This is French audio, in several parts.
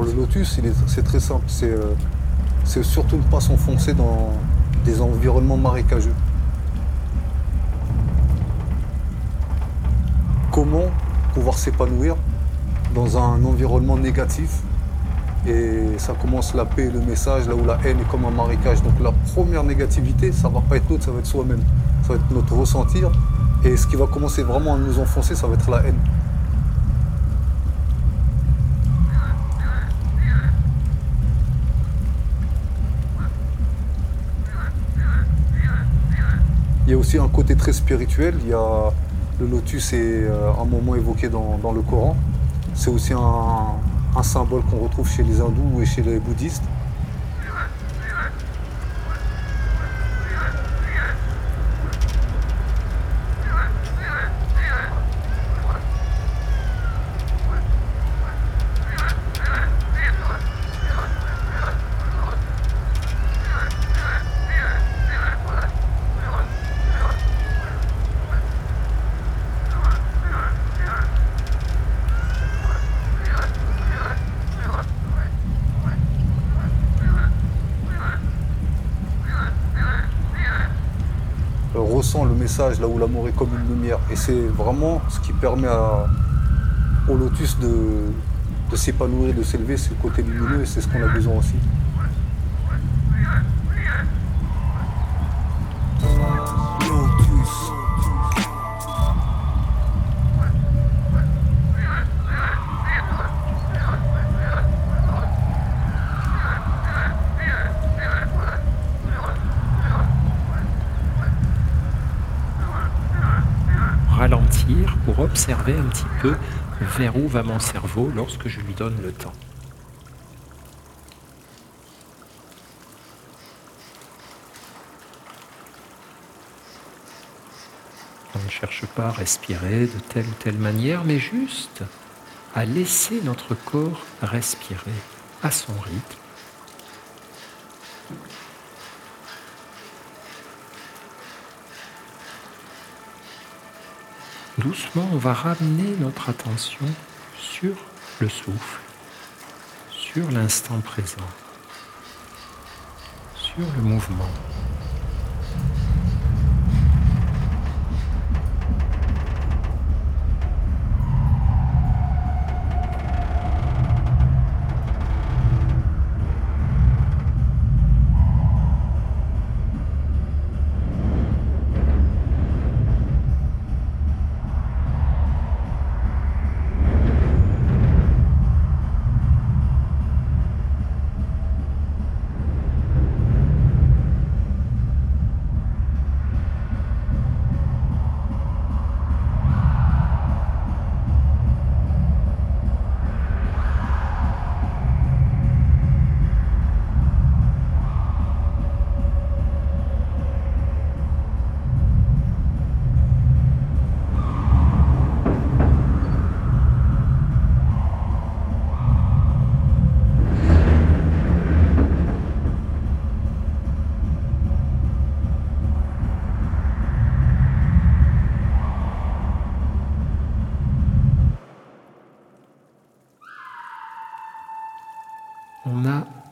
Le lotus, c'est très simple. Euh, c'est surtout ne pas s'enfoncer dans des environnements marécageux. Comment pouvoir s'épanouir dans un environnement négatif? Et ça commence la paix, le message, là où la haine est comme un marécage. Donc la première négativité, ça va pas être l'autre, ça va être soi-même. Ça va être notre ressentir. Et ce qui va commencer vraiment à nous enfoncer, ça va être la haine. Aussi un côté très spirituel. Le lotus est euh, un moment évoqué dans, le Coran. C'est aussi un symbole qu'on retrouve chez les hindous et chez les bouddhistes. Là où l'amour est comme une lumière. Et c'est vraiment ce qui permet au lotus de, de s'épanouir, de s'élever, c'est le côté lumineux et c'est ce qu'on a besoin aussi. Observer un petit peu vers où va mon cerveau lorsque je lui donne le temps. On ne cherche pas à respirer de telle ou telle manière, mais juste à laisser notre corps respirer à son rythme doucement, on va ramener notre attention sur le souffle, sur l'instant présent, sur le mouvement.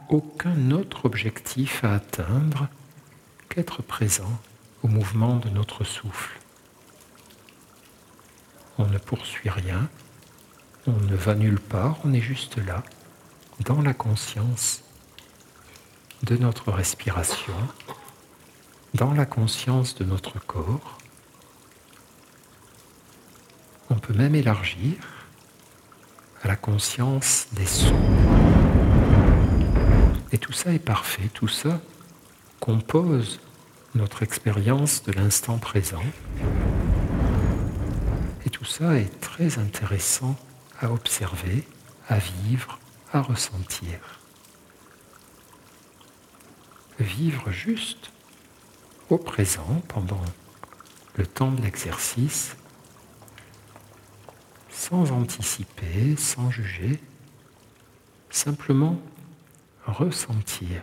Aucun autre objectif à atteindre qu'être présent au mouvement de notre souffle. On ne poursuit rien, on ne va nulle part, on est juste là, dans la conscience de notre respiration, dans la conscience de notre corps. On peut même élargir à la conscience des sons. Et tout ça est parfait, tout ça compose notre expérience de l'instant présent. Et tout ça est très intéressant à observer, à vivre, à ressentir. Vivre juste au présent pendant le temps de l'exercice, sans anticiper, sans juger, simplement ressentir.